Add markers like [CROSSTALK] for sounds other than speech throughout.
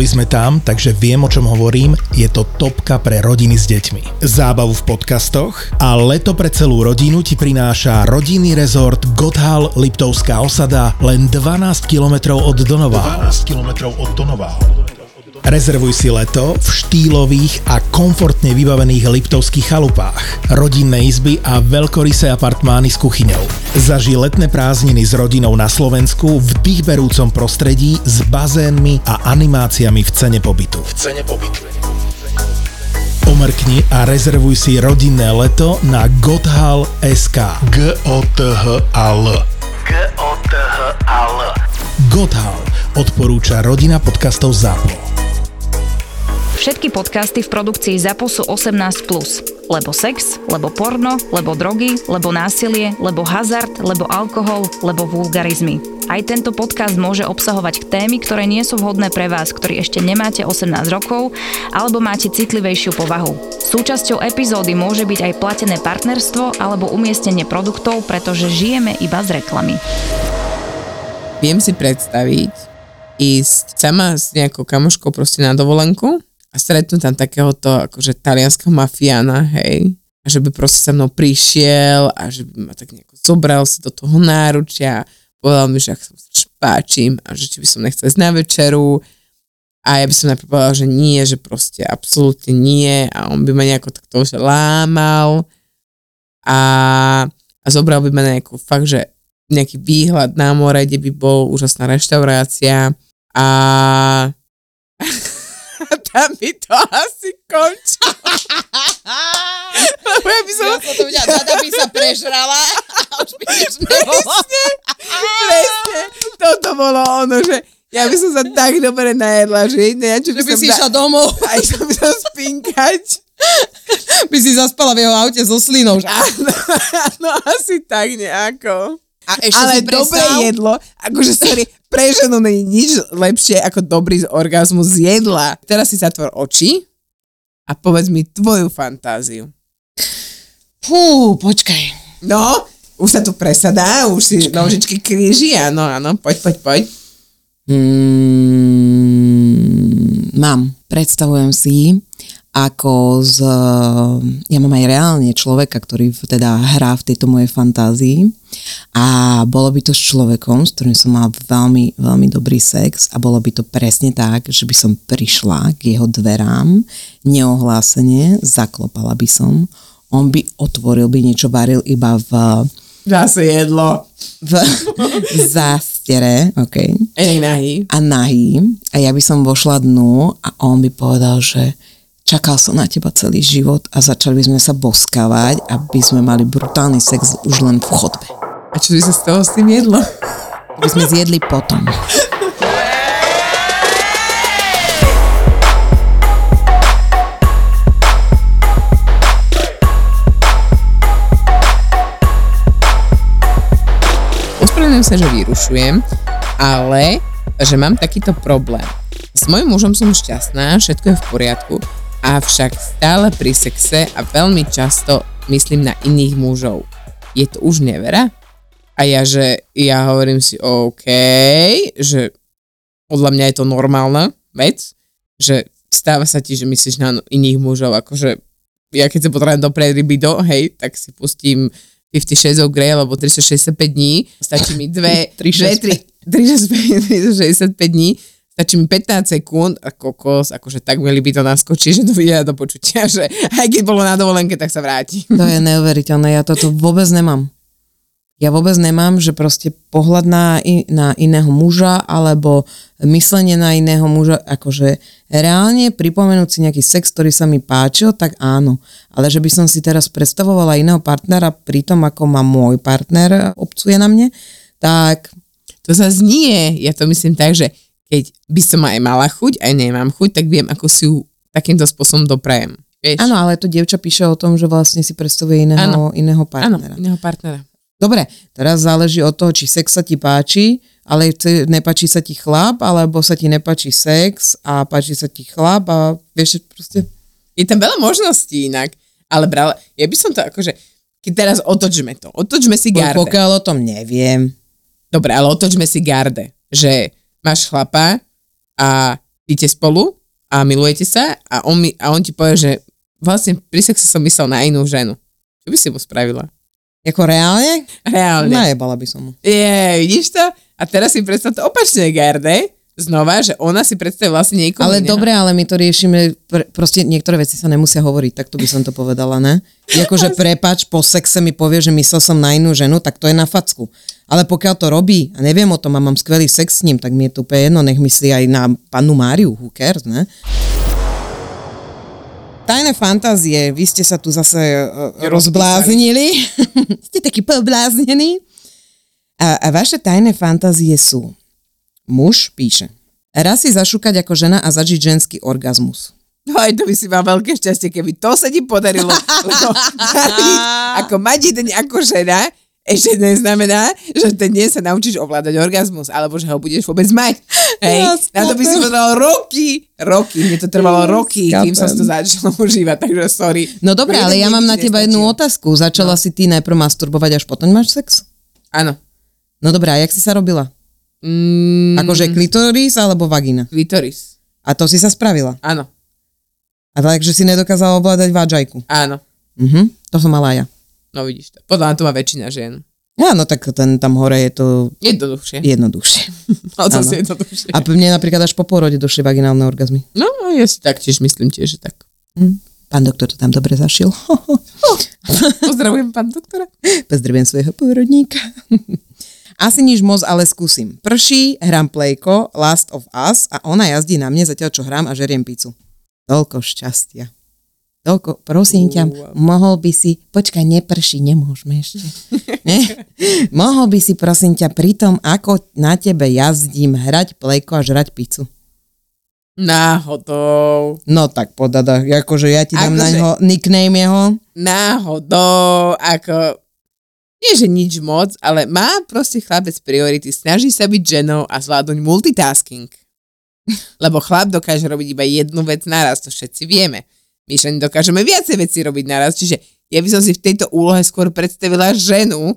boli sme tam, takže viem, o čom hovorím. Je to topka pre rodiny s deťmi. Zábavu v podcastoch a leto pre celú rodinu ti prináša rodinný rezort Gotthal Liptovská osada len 12 km od Donováhu. 12 km od Donováhu. Rezervuj si leto v štýlových a komfortne vybavených liptovských chalupách, rodinné izby a veľkorysé apartmány s kuchyňou. Zaži letné prázdniny s rodinou na Slovensku v dýchberúcom prostredí s bazénmi a animáciami v cene pobytu. V cene pobytu. Omrkni a rezervuj si rodinné leto na gothal.sk. G-O-T-H-A-L. G-O-T-H-A-L. Gothal odporúča rodina podcastov ZAPO. Všetky podcasty v produkcii ZAPO sú 18+. Plus. Lebo sex, lebo porno, lebo drogy, lebo násilie, lebo hazard, lebo alkohol, lebo vulgarizmy. Aj tento podcast môže obsahovať témy, ktoré nie sú vhodné pre vás, ktorí ešte nemáte 18 rokov alebo máte citlivejšiu povahu. Súčasťou epizódy môže byť aj platené partnerstvo alebo umiestnenie produktov, pretože žijeme iba z reklamy. Viem si predstaviť ísť sama s nejakou kamoškou proste na dovolenku a stretnú tam takéhoto akože talianského mafiána, hej, a že by proste sa mnou prišiel a že by ma tak nejako zobral si do toho náručia, povedal mi, že ak sa páčim a že či by som nechcel ísť na večeru. A ja by som najprv povedal, že nie, že proste absolútne nie a on by ma nejako takto že lámal. A, a zobral by ma na nejakú fakt, že nejaký výhľad na more, kde by bol úžasná reštaurácia. A [LAUGHS] [LAUGHS] tam by to asi končilo. [LAUGHS] Lebo ja by som... Ja som to videla, Dada by sa prežrala a už by nič [LAUGHS] nebolo. Presne, presne. Toto bolo ono, že ja by som sa tak dobre najedla, že jedne, čo by, by si išla domov. A išla by som spinkať. by si zaspala v jeho aute so slinou. Áno, áno, asi tak nejako. A ešte Ale si dobré jedlo, akože sorry, pre ženu není nič lepšie ako dobrý orgazmus z jedla. Teraz si zatvor oči a povedz mi tvoju fantáziu. Fú, počkaj. No, už sa tu presadá, už si nožičky kríži, áno, áno, poď, poď, poď. Mm, mám. Predstavujem si, ako z... Ja mám aj reálne človeka, ktorý teda hrá v tejto mojej fantázii a bolo by to s človekom, s ktorým som mal veľmi, veľmi dobrý sex a bolo by to presne tak, že by som prišla k jeho dverám neohlásenie, zaklopala by som, on by otvoril, by niečo varil iba v... Zase jedlo. v, [LAUGHS] zástere, okay. Ej, nahý. a nahý a ja by som vošla dnu a on by povedal, že čakal som na teba celý život a začali by sme sa boskávať, aby sme mali brutálny sex už len v chodbe. A čo by sa toho s tým jedlo? To by sme zjedli potom. Ospravedlňujem sa, že vyrušujem, ale že mám takýto problém. S mojím mužom som šťastná, všetko je v poriadku, avšak stále pri sexe a veľmi často myslím na iných mužov. Je to už nevera? A ja, že ja hovorím si, OK, že podľa mňa je to normálna vec, že stáva sa ti, že myslíš na iných mužov, akože ja keď sa potrebujem doprieť rybido, hej, tak si pustím 50 Shades of Grey, alebo 365 dní, stačí mi dve, [LAUGHS] 365 365 dní, stačí mi 15 sekúnd a kokos, akože tak mi by to naskočí, že to vidia do počutia, že aj keď bolo na dovolenke, tak sa vráti. To je neuveriteľné, ja toto vôbec nemám. Ja vôbec nemám, že proste pohľad na, i- na iného muža alebo myslenie na iného muža, akože reálne pripomenúť si nejaký sex, ktorý sa mi páčil, tak áno. Ale že by som si teraz predstavovala iného partnera pri tom, ako má môj partner obcuje na mne, tak To sa znie, ja to myslím tak, že keď by som aj mala chuť, aj nemám chuť, tak viem, ako si ju takýmto spôsobom doprajem. Áno, ale to dievča píše o tom, že vlastne si predstavuje iného, iného Áno, partnera. iného partnera. Dobre, teraz záleží od toho, či sex sa ti páči, ale nepáči sa ti chlap, alebo sa ti nepáči sex a páči sa ti chlap a vieš, proste... Je tam veľa možností inak, ale brala, ja by som to akože, keď teraz otočme to, otočme si garde. Pokiaľ o tom neviem. Dobre, ale otočme si garde, že máš chlapa a idete spolu a milujete sa a on, mi, a on ti povie, že vlastne pri sexe som myslel na inú ženu. Čo by si mu spravila? Ako reálne? Reálne. Najebala by som mu. Je, vidíš to? A teraz si predstav to opačne, Garde. Znova, že ona si predstaví vlastne niekoho. Ale iného. dobre, ale my to riešime, pr- proste niektoré veci sa nemusia hovoriť, tak to by som to povedala, ne? I akože [LAUGHS] prepač, po sexe mi povie, že myslel som na inú ženu, tak to je na facku. Ale pokiaľ to robí a neviem o tom a mám skvelý sex s ním, tak mi je to úplne jedno, nech myslí aj na pannu Máriu, who cares, ne? Tajné fantázie, vy ste sa tu zase uh, rozbláznili. [LAUGHS] ste takí pobláznení. A, a vaše tajné fantázie sú Muž píše. Raz si zašúkať ako žena a zažiť ženský orgazmus. No aj to by si mal veľké šťastie, keby to sa ti podarilo. [LAUGHS] Lebo [LAUGHS] ako mať jeden ako žena, ešte neznamená, že ten deň sa naučíš ovládať orgazmus, alebo že ho budeš vôbec mať. Hej, Ja na to by si povedal roky, roky, mne to trvalo roky, kým som to začala [LAUGHS] užívať, takže sorry. No dobre, ale ja mám na teba jednu nestačil. otázku. Začala si ty najprv masturbovať, až potom máš sex? Áno. No dobré, a jak si sa robila? Mm, Akože klitoris alebo vagina? Klitoris. A to si sa spravila. Áno, A takže si nedokázala ovládať vážajku. áno. Mhm, to som mala ja. No vidíš to. Podľa mňa to má väčšina žien. Áno, tak ten tam hore je to Jednoduchšie. jednoduchšie. [LAUGHS] No to si jednoduchšie. A mne napríklad až po porode došli vaginálne orgazmy. No, ja si taktiež myslím tiež, že tak. Pán doktor to tam dobre zašil. [LAUGHS] Pozdravujem pán doktora. Pozdravím svojho pôrodníka. Asi nič moc, ale skúsim. Prší, hrám plejko, Last of Us a ona jazdí na mne zatiaľ, čo hrám a žeriem pizzu. Toľko šťastia. Toľko, prosím ťa, mohol by si, počkaj, neprší, nemôžeme ešte. ne? Mohol by si, prosím ťa, pri tom, ako na tebe jazdím, hrať plejko a žrať pizzu. Náhodou. No tak podada, akože ja ti dám Akože- na ňo nickname jeho. Náhodou, ako... Nie, že nič moc, ale má proste chlapec priority. Snaží sa byť ženou a zvládnuť multitasking. Lebo chlap dokáže robiť iba jednu vec naraz, to všetci vieme. My ženy dokážeme viacej veci robiť naraz, čiže ja by som si v tejto úlohe skôr predstavila ženu,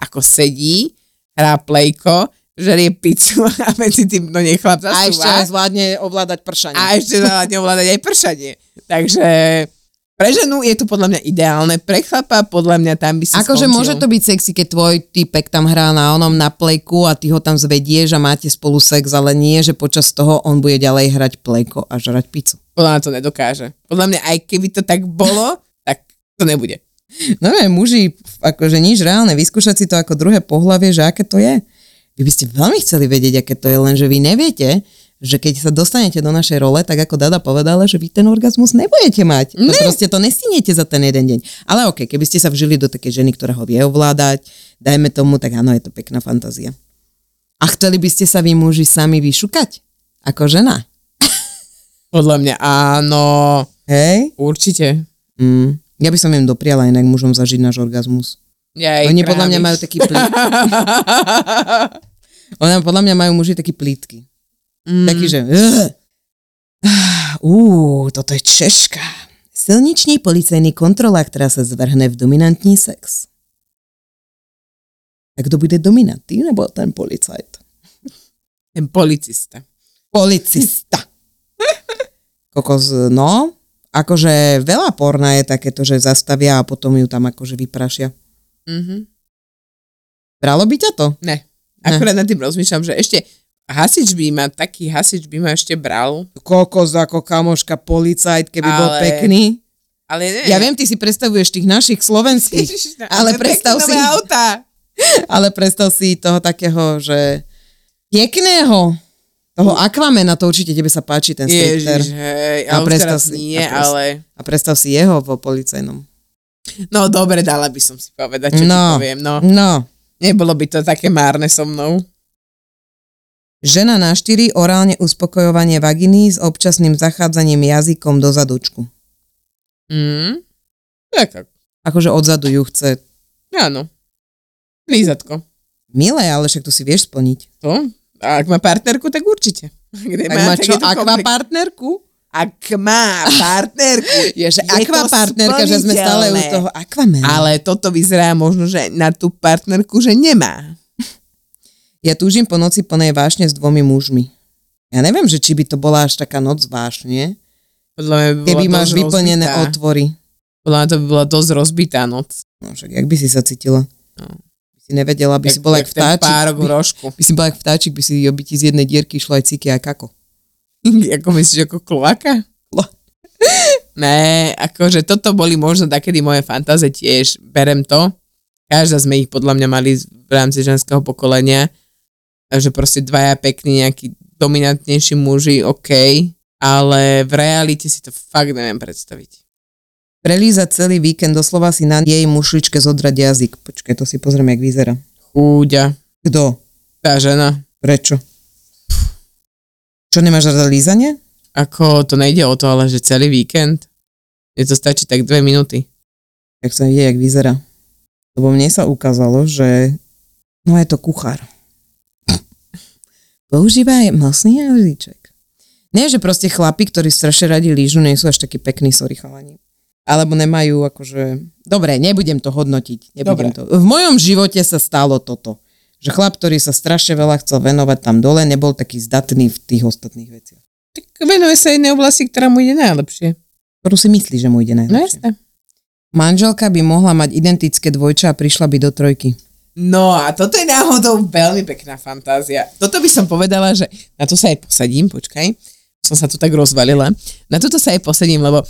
ako sedí, hrá plejko, žerie pizzu [LAUGHS] a medzi tým no nie chlap A ešte zasúva. zvládne ovládať pršanie. A ešte zvládne ovládať aj pršanie. Takže pre ženu je to podľa mňa ideálne, pre chlapa podľa mňa tam by si Akože môže to byť sexy, keď tvoj typek tam hrá na onom na plejku a ty ho tam zvedieš a máte spolu sex, ale nie, že počas toho on bude ďalej hrať plejko a žrať pizzu. Podľa mňa to nedokáže. Podľa mňa aj keby to tak bolo, [LAUGHS] tak to nebude. No ne, muži, akože nič reálne, vyskúšať si to ako druhé pohlavie, že aké to je. Vy by ste veľmi chceli vedieť, aké to je, lenže vy neviete, že keď sa dostanete do našej role, tak ako Dada povedala, že vy ten orgazmus nebudete mať. To proste to nestinete za ten jeden deň. Ale ok, keby ste sa vžili do takej ženy, ktorá ho vie ovládať, dajme tomu, tak áno, je to pekná fantázia. A chceli by ste sa vy muži sami vyšukať? Ako žena? [LAUGHS] Podľa mňa áno, Hej? určite. Mm. Ja by som im dopriala inak mužom zažiť náš orgazmus. Ja Oni podľa mňa majú taký plít. [LAUGHS] Oni podľa mňa majú muži taký plítky. Mm. Taký, že... [SIGHS] Uú, toto je Češka. Silničný policajný kontrola, ktorá sa zvrhne v dominantní sex. A kto bude dominant? Ty nebo ten policajt? Ten policista. Policista. Kokos, no, akože veľa porna je takéto, že zastavia a potom ju tam akože vyprašia. Mhm. Bralo by ťa to? Ne. Akurát nad tým rozmýšľam, že ešte hasič by ma, taký hasič by ma ešte bral. Kokos ako kamoška policajt, keby bol Ale- pekný. Ale ne. Ja viem, ty si predstavuješ tých našich slovenských, Ježiš, ale predstav si, Auta. [LAUGHS] ale predstav si toho takého, že pekného, toho Aquamena, to určite tebe sa páči ten skater. Ježiš, hej, A predstav si, nie, a predstav- ale... A predstav si jeho vo policajnom. No dobre, dala by som si povedať, čo ti No. poviem, no. No, Nebolo by to také márne so mnou. Žena na štyri, orálne uspokojovanie vaginy s občasným zachádzaním jazykom do zadučku. Mm. Tak, Akože odzadu ju chce. áno. Lízatko. Milé, ale však to si vieš splniť. To? A ak má partnerku, tak určite. Ak Tak nemá, má tak čo, akva komplik- partnerku? Ak má partnerku. [LAUGHS] Je, že je akva to partnerka, že sme stále u toho Aquamena. Ale toto vyzerá možno, že na tú partnerku, že nemá. Ja túžim po noci plnej vášne s dvomi mužmi. Ja neviem, že či by to bola až taká noc vášne, Podľa mňa by keby máš vyplnené rozbitá. otvory. Podľa mňa to by bola dosť rozbitá noc. No však, jak by si sa cítila? No. By si nevedela, by si bola jak ten vtáčik. párok v By, rožku. by si bola jak vtáčik, by si by ti z jednej dierky išlo aj ciky a kako. [LAUGHS] ako myslíš, ako kloaka? Klo- [LAUGHS] Ne, akože toto boli možno takedy moje fantáze tiež. Berem to. Každá sme ich podľa mňa mali v rámci ženského pokolenia. A Že proste dvaja pekní, nejakí dominantnejší muži, OK. Ale v realite si to fakt neviem predstaviť. Prelízať celý víkend, doslova si na jej mušličke zodrať jazyk. Počkaj, to si pozrieme, jak vyzerá. Chúďa, Kto? tá žena. Prečo? Čo, nemáš rada lízanie? Ako to nejde o to, ale že celý víkend. Je to stačí tak dve minúty. Jak sa vie, jak vyzerá. Lebo mne sa ukázalo, že no je to kuchár. Používa aj masný jazyček. Nie, že proste chlapi, ktorí strašne radi lížu, nie sú až takí pekní, sorry chalani. Alebo nemajú akože... Dobre, nebudem to hodnotiť. Nebudem to. V mojom živote sa stalo toto. Že chlap, ktorý sa strašne veľa chcel venovať tam dole, nebol taký zdatný v tých ostatných veciach. Tak venuje sa jednej oblasti, ktorá mu ide najlepšie. Ktorú si myslí, že mu ide No najlepšie. jasné. Manželka by mohla mať identické dvojča a prišla by do trojky. No a toto je náhodou veľmi pekná fantázia. Toto by som povedala, že na to sa aj posadím, počkaj. Som sa tu tak rozvalila. Na toto sa aj posadím, lebo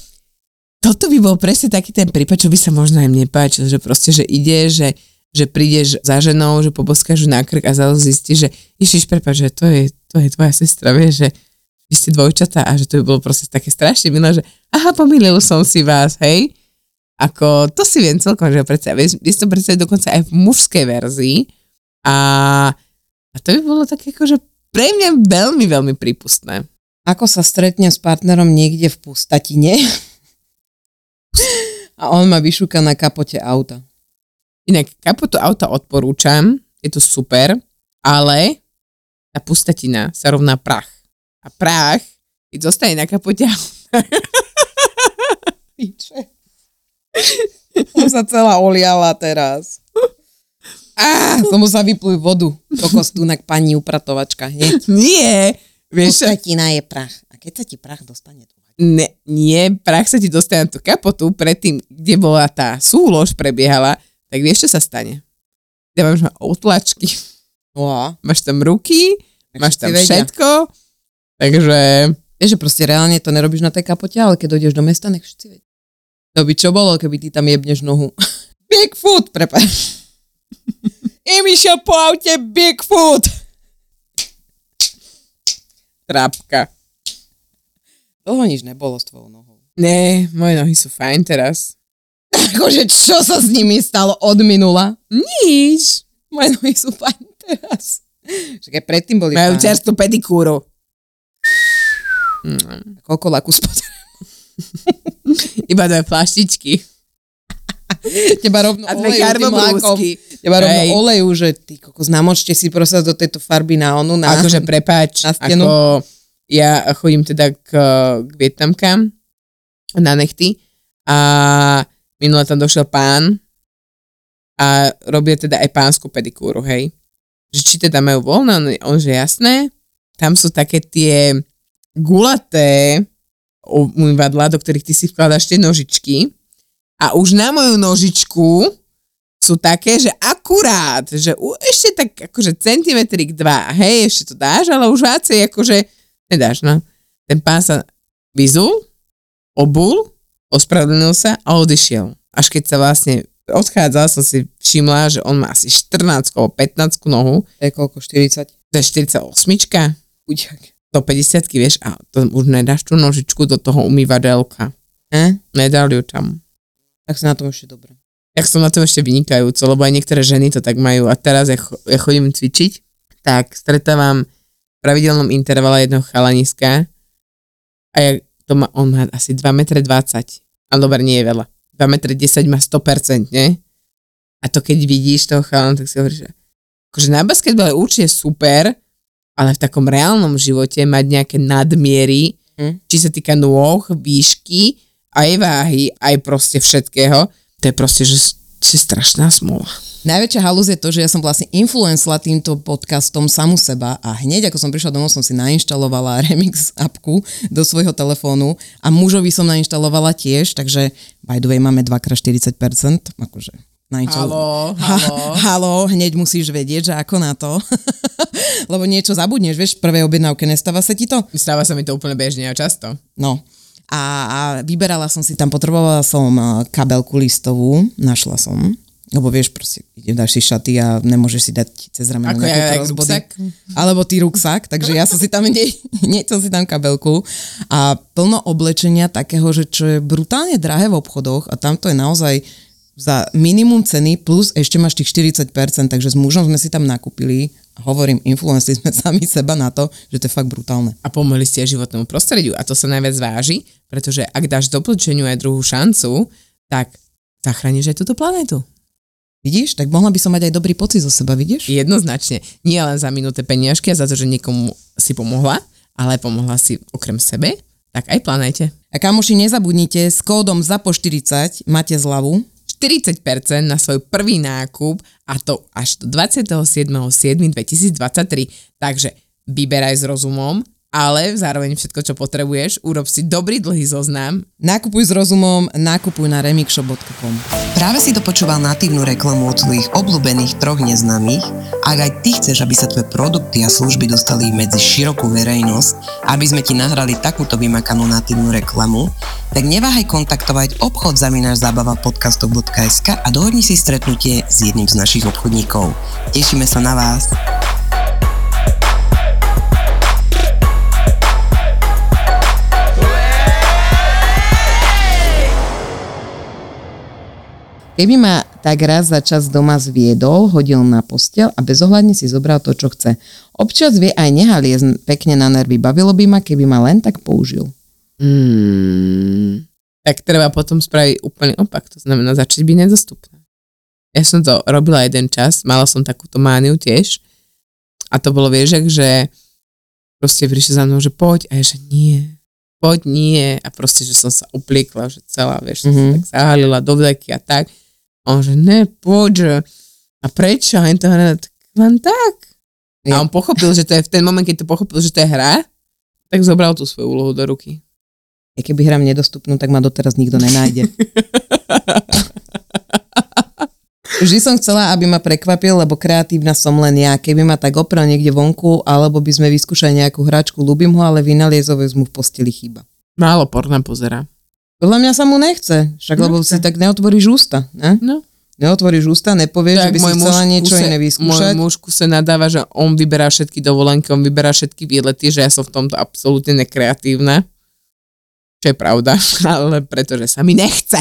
toto by bol presne taký ten prípad, čo by sa možno aj mne páčil, že proste, že ide, že, že prídeš za ženou, že poboskáš na krk a zrazu zistíš, že Ježiš, prepáč, že to je, to je tvoja sestra, vieš, že vy ste dvojčatá a že to by bolo proste také strašne milé, že aha, pomýlil som si vás, hej. Ako, to si viem celkom, že predstaviť. Si to predstaviť dokonca aj v mužskej verzii. A, a to by bolo také akože pre mňa veľmi, veľmi prípustné. ako sa stretne s partnerom niekde v pustatine [LAUGHS] a on ma vyšúka na kapote auta. Inak kapotu auta odporúčam, je to super, ale tá pustatina sa rovná prach. A prach, keď zostane na kapote auta. Som sa celá oliala teraz. Á, som musela vyplúť vodu. Kokos tunak pani upratovačka. Hneď. nie, vieš, Pustatina je prach. A keď sa ti prach dostane tu? ne, nie, prach sa ti dostane na tú kapotu predtým, kde bola tá súlož prebiehala, tak vieš, čo sa stane? Dávaš ma otlačky, No, máš tam ruky, máš tam všetci vedia. všetko, takže Vieš, že proste reálne to nerobíš na tej kapote, ale keď dojdeš do mesta, nech všetci vedia. To by čo bolo, keby ty tam jebneš nohu? [LAUGHS] Bigfoot, prepáč. Im išiel po aute Bigfoot. trápka. Toho nič nebolo s tvojou nohou. Ne, moje nohy sú fajn teraz. [LAUGHS] Akože čo sa s nimi stalo od minula? Nič. Moje nohy sú fajn teraz. Však aj predtým boli Majú čerstvú pedikúru. Koľko laku spod... [LAUGHS] Iba dve flaštičky. [LAUGHS] Teba rovno A dve karbobrúsky. Teba rovno Hej. olejú, že ty kokos, namočte si prosím do tejto farby na onu. Na... Akože prepáč, Na stenu? ako ja chodím teda k, k Vietnamkám na nechty a minule tam došiel pán a robia teda aj pánsku pedikúru, hej. Že či teda majú voľné, on, on že jasné, tam sú také tie gulaté umývadla, do ktorých ty si vkladáš tie nožičky a už na moju nožičku sú také, že akurát, že u, ešte tak akože centimetrik dva, hej, ešte to dáš, ale už viacej akože nedáš, no. Ten pán sa vyzul, obul, ospravedlnil sa a odišiel. Až keď sa vlastne odchádzal, som si všimla, že on má asi 14 alebo 15 nohu, To je koľko, 40? to je 48 Chudiak. Do 50 vieš, a to už nedáš tú nožičku do toho umývadelka. Eh? Nedal ju tam. Tak si na tom ešte dobre. Jak som na tom ešte vynikajúco, lebo aj niektoré ženy to tak majú. A teraz, ja, ja chodím cvičiť, tak stretávam v pravidelnom intervale jedného chalaniska a ja, to má, on má asi 2,20 m. Ale dobre, nie je veľa. 2,10 m má 100%, nie? A to keď vidíš toho chalana, tak si hovoríš, že akože na basketbale určite super, ale v takom reálnom živote mať nejaké nadmiery, Hm. či sa týka nôh, výšky, aj váhy, aj proste všetkého, to je proste, že je strašná smola. Najväčšia halúz je to, že ja som vlastne influencela týmto podcastom samu seba a hneď ako som prišla domov som si nainštalovala [LAUGHS] Remix appku do svojho telefónu a mužovi som nainštalovala tiež, takže by the way máme 2x40%, akože nainštalo- Haló, Ha, [LAUGHS] haló. halo, hneď musíš vedieť, že ako na to. [LAUGHS] Lebo niečo zabudneš, vieš, v prvej objednávke nestáva sa ti to? Stáva sa mi to úplne bežne a často. No. A, a vyberala som si tam, potrebovala som a, kabelku listovú, našla som. Lebo vieš, proste, dáš si šaty a nemôžeš si dať cez rameno Ako ja, ruksak? Alebo ty ruksak, takže ja som si tam hneď, hneď som si tam kabelku a plno oblečenia takého, že čo je brutálne drahé v obchodoch a tam to je naozaj za minimum ceny plus ešte máš tých 40%, takže s mužom sme si tam nakúpili a hovorím, influencli sme [LAUGHS] sami seba na to, že to je fakt brutálne. A pomohli ste aj životnému prostrediu. A to sa najviac váži, pretože ak dáš doplčeniu aj druhú šancu, tak zachrániš aj túto planetu. Vidíš? Tak mohla by som mať aj dobrý pocit zo seba, vidíš? Jednoznačne. Nie len za minuté peniažky a za to, že niekomu si pomohla, ale pomohla si okrem sebe, tak aj planéte. A kamoši, nezabudnite, s kódom ZAPO40 máte zľavu. 40% na svoj prvý nákup a to až do 27.7.2023. Takže vyberaj s rozumom, ale zároveň všetko, čo potrebuješ, urob si dobrý dlhý zoznam. Nakupuj s rozumom, nakupuj na remixshop.com. Práve si dopočúval natívnu reklamu od svojich obľúbených troch neznámych. Ak aj ty chceš, aby sa tvoje produkty a služby dostali medzi širokú verejnosť, aby sme ti nahrali takúto vymakanú natívnu reklamu, tak neváhaj kontaktovať obchod zavináš zábava podcastov.sk a dohodni si stretnutie s jedným z našich obchodníkov. Tešíme sa na vás. Keby ma tak raz za čas doma zviedol, hodil na postel a bezohľadne si zobral to, čo chce. Občas vie aj nehaliezť pekne na nervy. Bavilo by ma, keby ma len tak použil. Mm. Tak treba potom spraviť úplný opak, to znamená začať byť nedostupná. Ja som to robila jeden čas, mala som takúto mániu tiež a to bolo, vieš, že proste prišli za mnou, že poď a ja, že nie, poď nie a proste, že som sa upliekla, že celá, vieš, mm-hmm. Mhm. tak zahalila do vleky a tak. A on, že ne, poď, a prečo? A to hovoril, tak len tak. A on pochopil, že to je v ten moment, keď to pochopil, že to je hra, tak zobral tú svoju úlohu do ruky. Ja keby hrám nedostupnú, tak ma doteraz nikto nenájde. Vždy som chcela, aby ma prekvapil, lebo kreatívna som len ja. Keby ma tak oprel niekde vonku, alebo by sme vyskúšali nejakú hračku, ľúbim ho, ale vynaliezové mu v posteli chýba. Málo porna pozera. Podľa mňa sa mu nechce, však lebo si tak neotvoríš ústa, ne? No. Neotvoríš ústa, nepovieš, že by si chcela niečo kuse- iné vyskúšať. Môj muž kuse nadáva, že on vyberá všetky dovolenky, on vyberá všetky výlety, že ja som v tomto absolútne nekreatívna. Čo je pravda, [LAUGHS] ale pretože sa mi nechce.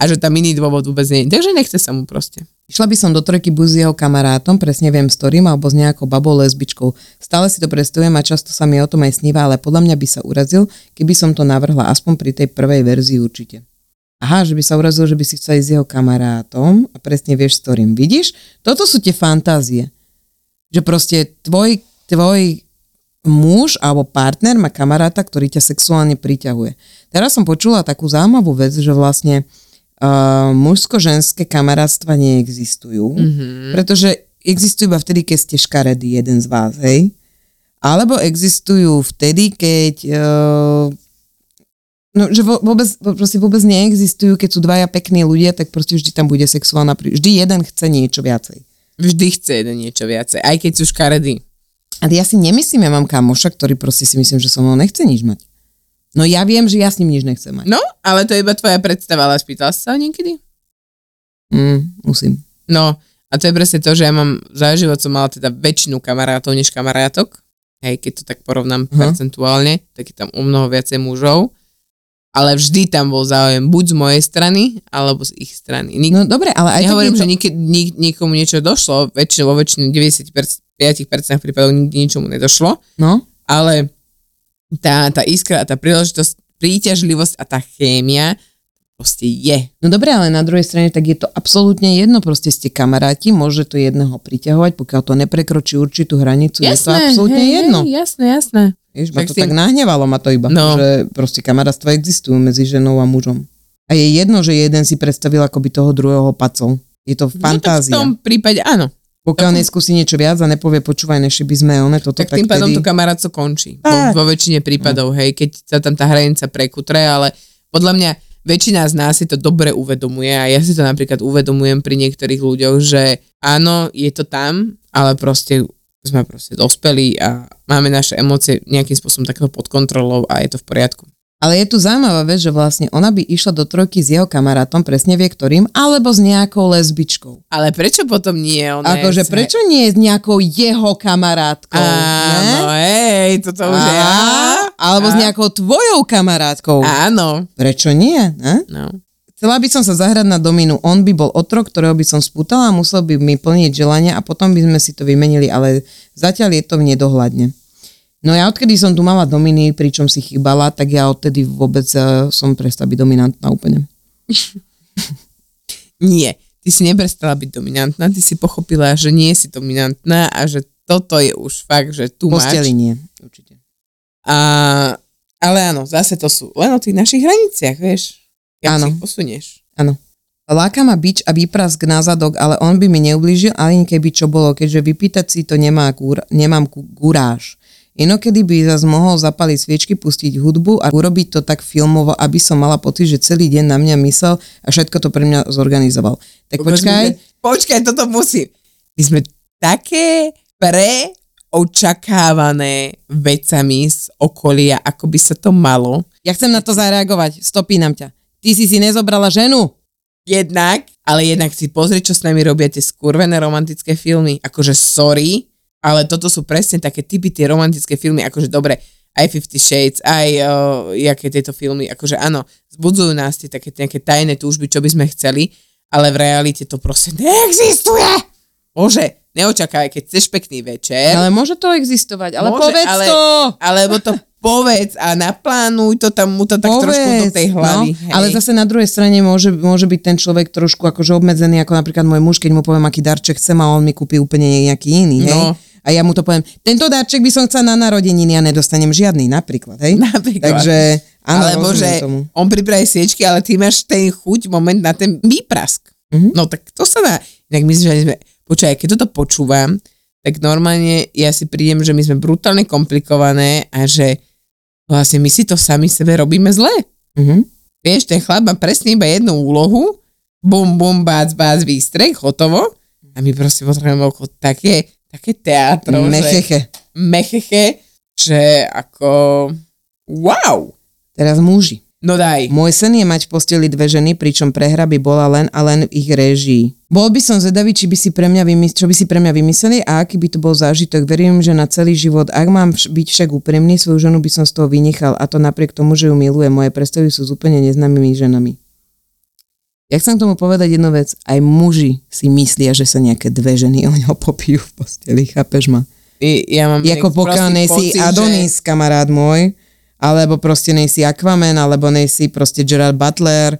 A že tam iný dôvod vôbec nie je. Takže nechce sa mu proste. Išla by som do trojky buď s jeho kamarátom, presne viem s ktorým, alebo s nejakou babou lesbičkou. Stále si to predstavujem a často sa mi o tom aj sníva, ale podľa mňa by sa urazil, keby som to navrhla aspoň pri tej prvej verzii určite. Aha, že by sa urazil, že by si chcel ísť s jeho kamarátom a presne vieš s ktorým. Vidíš? Toto sú tie fantázie. Že proste tvoj, tvoj muž alebo partner má kamaráta, ktorý ťa sexuálne priťahuje. Teraz som počula takú zaujímavú vec, že vlastne uh, mužsko-ženské kamarátstva neexistujú, mm-hmm. pretože existujú iba vtedy, keď ste škaredý jeden z vás, hej? Alebo existujú vtedy, keď uh, no, že vôbec, proste vôbec neexistujú, keď sú dvaja pekní ľudia, tak proste vždy tam bude sexuálna prí... Vždy jeden chce niečo viacej. Vždy chce jeden niečo viacej, aj keď sú škaredí. A ja si nemyslím, ja mám kamoša, ktorý proste si myslím, že so mnou nechce nič mať. No ja viem, že ja s ním nič nechcem mať. No, ale to je iba tvoja predstava, ale spýtala si sa niekedy? Mm, musím. No, a to je presne to, že ja mám, za život som mala teda väčšinu kamarátov než kamarátok. Hej, keď to tak porovnám Aha. percentuálne, tak je tam o mnoho viacej mužov. Ale vždy tam bol záujem buď z mojej strany, alebo z ich strany. Nik- No dobre, ale aj hovorím, to... že nik- nik- nikomu niečo došlo, väčšinou vo väčšine 95% prípadov nikdy ničomu nedošlo, No, ale tá, tá iskra a tá príležitosť, príťažlivosť a tá chémia proste je. no dobre, ale na druhej strane tak je to absolútne jedno, proste ste kamaráti, môže to jedného priťahovať, pokiaľ to neprekročí určitú hranicu, je to absolútne hej, jedno. Jasné, jasné. Vieš, ma to si- tak nahnevalo ma to iba, No. že proste kamarátstva existujú medzi ženou a mužom. A je jedno, že jeden si predstavil, ako by toho druhého pacol. Je to No tak v fantázia. tom prípade áno. Pokiaľ neskúsi niečo viac a nepovie, počúvaj, než by sme one toto, Tak tým pádom to kamarátstvo končí. Vo, vo väčšine prípadov, hej, keď sa tam tá hranica prekutre, ale podľa mňa väčšina z nás si to dobre uvedomuje a ja si to napríklad uvedomujem pri niektorých ľuďoch, že áno, je to tam, ale proste sme proste dospelí a máme naše emócie nejakým spôsobom takto pod kontrolou a je to v poriadku. Ale je tu zaujímavá vec, že vlastne ona by išla do trojky s jeho kamarátom, presne vie ktorým, alebo s nejakou lesbičkou. Ale prečo potom nie? Ona Akože je- prečo nie s nejakou jeho kamarátkou? Áno, ne? hej, toto už je... Á, Alebo s nejakou tvojou kamarátkou. Áno. Prečo nie? Ne? No. Chcela by som sa zahrať na dominu. On by bol otrok, ktorého by som spútala a musel by mi plniť želania a potom by sme si to vymenili, ale zatiaľ je to v nedohľadne. No ja odkedy som tu mala dominy, pričom si chýbala, tak ja odtedy vôbec eh, som prestala byť dominantná úplne. [LAUGHS] Nie, ty si neprestala byť dominantná, ty si pochopila, že nie si dominantná a že toto je už fakt, že tu máš. Posteli nie, určite. A, ale áno, zase to sú len o tých našich hraniciach, vieš. Jak Áno. si ich posunieš. Láka ma bič a výprask na zadok, ale on by mi neublížil, ani keby čo bolo, keďže vypýtať si to nemá gúr, nemám guráž. Inokedy by zase mohol zapaliť sviečky, pustiť hudbu a urobiť to tak filmovo, aby som mala pocit, že celý deň na mňa myslel a všetko to pre mňa zorganizoval. Tak počkaj, Počkaj, toto musím. My sme také pre očakávané vecami z okolia, ako by sa to malo. ja chcem na to zareagovať, stopínam ťa. Ty si si nezobrala ženu? Jednak, ale jednak si pozri, čo s nami robia tie skurvené romantické filmy. Akože sorry, ale toto sú presne také typy tie romantické filmy, akože dobre, aj Fifty Shades, aj uh, jaké tieto filmy, akože áno, zbudzujú nás tie také nejaké tajné túžby, čo by sme chceli, ale v realite to proste neexistuje. Bože, neočakávaj, keď chceš pekný večer, Ale môže to existovať, ale Môže, povedz ale- to! alebo to povedz a naplánuj to tam, mu to tak trošku do tej hlavy. No, ale zase na druhej strane môže, môže byť ten človek trošku akože obmedzený, ako napríklad môj muž, keď mu poviem, aký darček chcem a on mi kúpi úplne nejaký iný, hej? No. A ja mu to poviem, tento darček by som chcela na narodeniny a nedostanem žiadny, napríklad, hej? Napríklad. Takže, áno, Alebo že tomu. on pripraví sviečky, ale ty máš ten chuť moment na ten výprask. Mhm. No tak to sa dá. Inak myslím, že sme... Počkaj, keď toto počúvam, tak normálne ja si prídem, že my sme brutálne komplikované a že vlastne my si to sami sebe robíme zle. Mhm. Vieš, ten chlap má presne iba jednu úlohu, bum, bum, bác, bác, výstrek, hotovo. A my proste potrebujeme okolo také, také teatro, že Mecheche. mecheche, že ako wow. Teraz muži. No daj. Môj sen je mať v posteli dve ženy, pričom prehra by bola len a len v ich réžii. Bol by som zvedavý, či by si pre mňa vymys- čo by si pre mňa vymysleli a aký by to bol zážitok. Verím, že na celý život, ak mám vš- byť však úprimný, svoju ženu by som z toho vynechal a to napriek tomu, že ju milujem. Moje predstavy sú s úplne neznámymi ženami. Ja chcem k tomu povedať jednu vec. Aj muži si myslia, že sa nejaké dve ženy o ňo popijú v posteli. Chápeš ma? I, ja mám Jako pokiaľ nejsi Adonis, kamarát môj, alebo proste nejsi Aquaman, alebo nejsi proste Gerard Butler,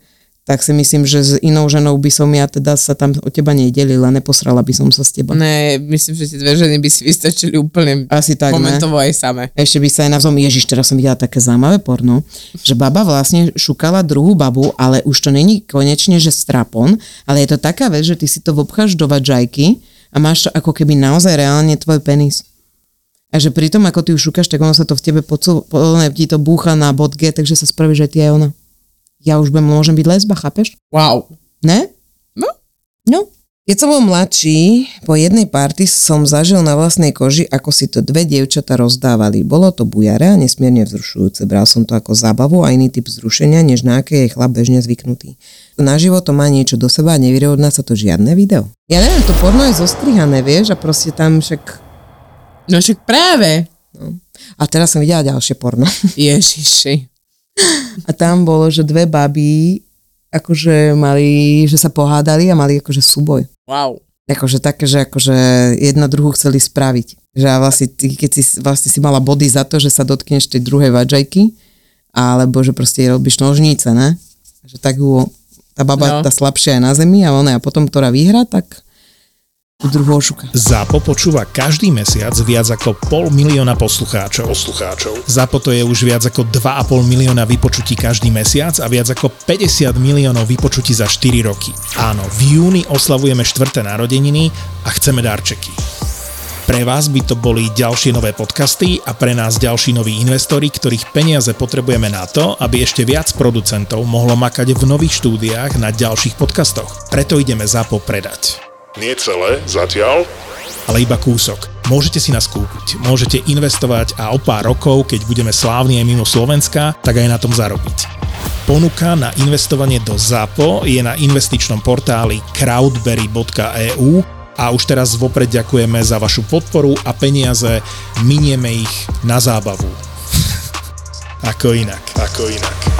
tak si myslím, že s inou ženou by som ja teda sa tam o teba nedelila, neposrala by som sa s teba. Ne, myslím, že tie dve ženy by si vystačili úplne Asi tak, ne? momentovo aj same. Ešte by sa aj navzom, ježiš, teraz som videla také zaujímavé porno, že baba vlastne šukala druhú babu, ale už to není konečne, že strapon, ale je to taká vec, že ty si to vobcháš do vadžajky a máš to ako keby naozaj reálne tvoj penis. A že pri tom, ako ty ju šukáš, tak ono sa to v tebe ne, ti to búcha na bod G, takže sa spraví, že ty aj ona. Ja už budem, môžem byť lesba, chápeš? Wow. Ne? No. No. Keď som bol mladší, po jednej party som zažil na vlastnej koži, ako si to dve dievčata rozdávali. Bolo to bujare a nesmierne vzrušujúce. Bral som to ako zábavu a iný typ vzrušenia, než na aké je chlap bežne zvyknutý. Naživo to má niečo do seba a nevyrovná sa to žiadne video. Ja neviem, to porno je zostrihané, vieš, a proste tam však... No však práve. A teraz som videla ďalšie porno. Ježiši. A tam bolo, že dve baby akože mali, že sa pohádali a mali akože súboj. Wow. akože také, že akože jedna druhú chceli spraviť. Že vlastne ty, keď si vlastne si mala body za to, že sa dotkneš tej druhej vadžajky, alebo že proste robíš nožnice, ne? Že tak ju, tá baba, no. tá slabšia je na zemi a ona a potom, ktorá vyhra, tak ošuka. ZAPO počúva každý mesiac viac ako pol milióna poslucháčov. Poslucháčov. ZAPO to je už viac ako 2,5 milióna vypočutí každý mesiac a viac ako 50 miliónov vypočutí za 4 roky. Áno, v júni oslavujeme štvrté narodeniny a chceme darčeky. Pre vás by to boli ďalšie nové podcasty a pre nás ďalší noví investori, ktorých peniaze potrebujeme na to, aby ešte viac producentov mohlo makať v nových štúdiách na ďalších podcastoch. Preto ideme ZAPO predať Nie celé, zatiaľ. ale iba kúsok. Môžete si nás kúpiť, môžete investovať a o pár rokov, keď budeme slávni aj mimo Slovenska, tak aj na tom zarobiť. Ponuka na investovanie do ZAPO je na investičnom portáli crowdberry.eu a už teraz vopred ďakujeme za vašu podporu a peniaze minieme ich na zábavu. [LAUGHS] Ako inak. Ako inak.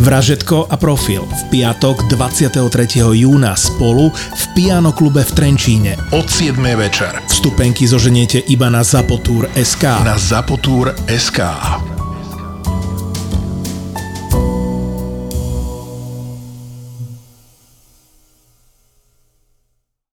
Vražetko a profil v piatok 23. júna spolu v Piano klube v Trenčíne. Od 7. večer Vstupenky zoženiete iba na Zapotúr SK. na Zapotúr SK.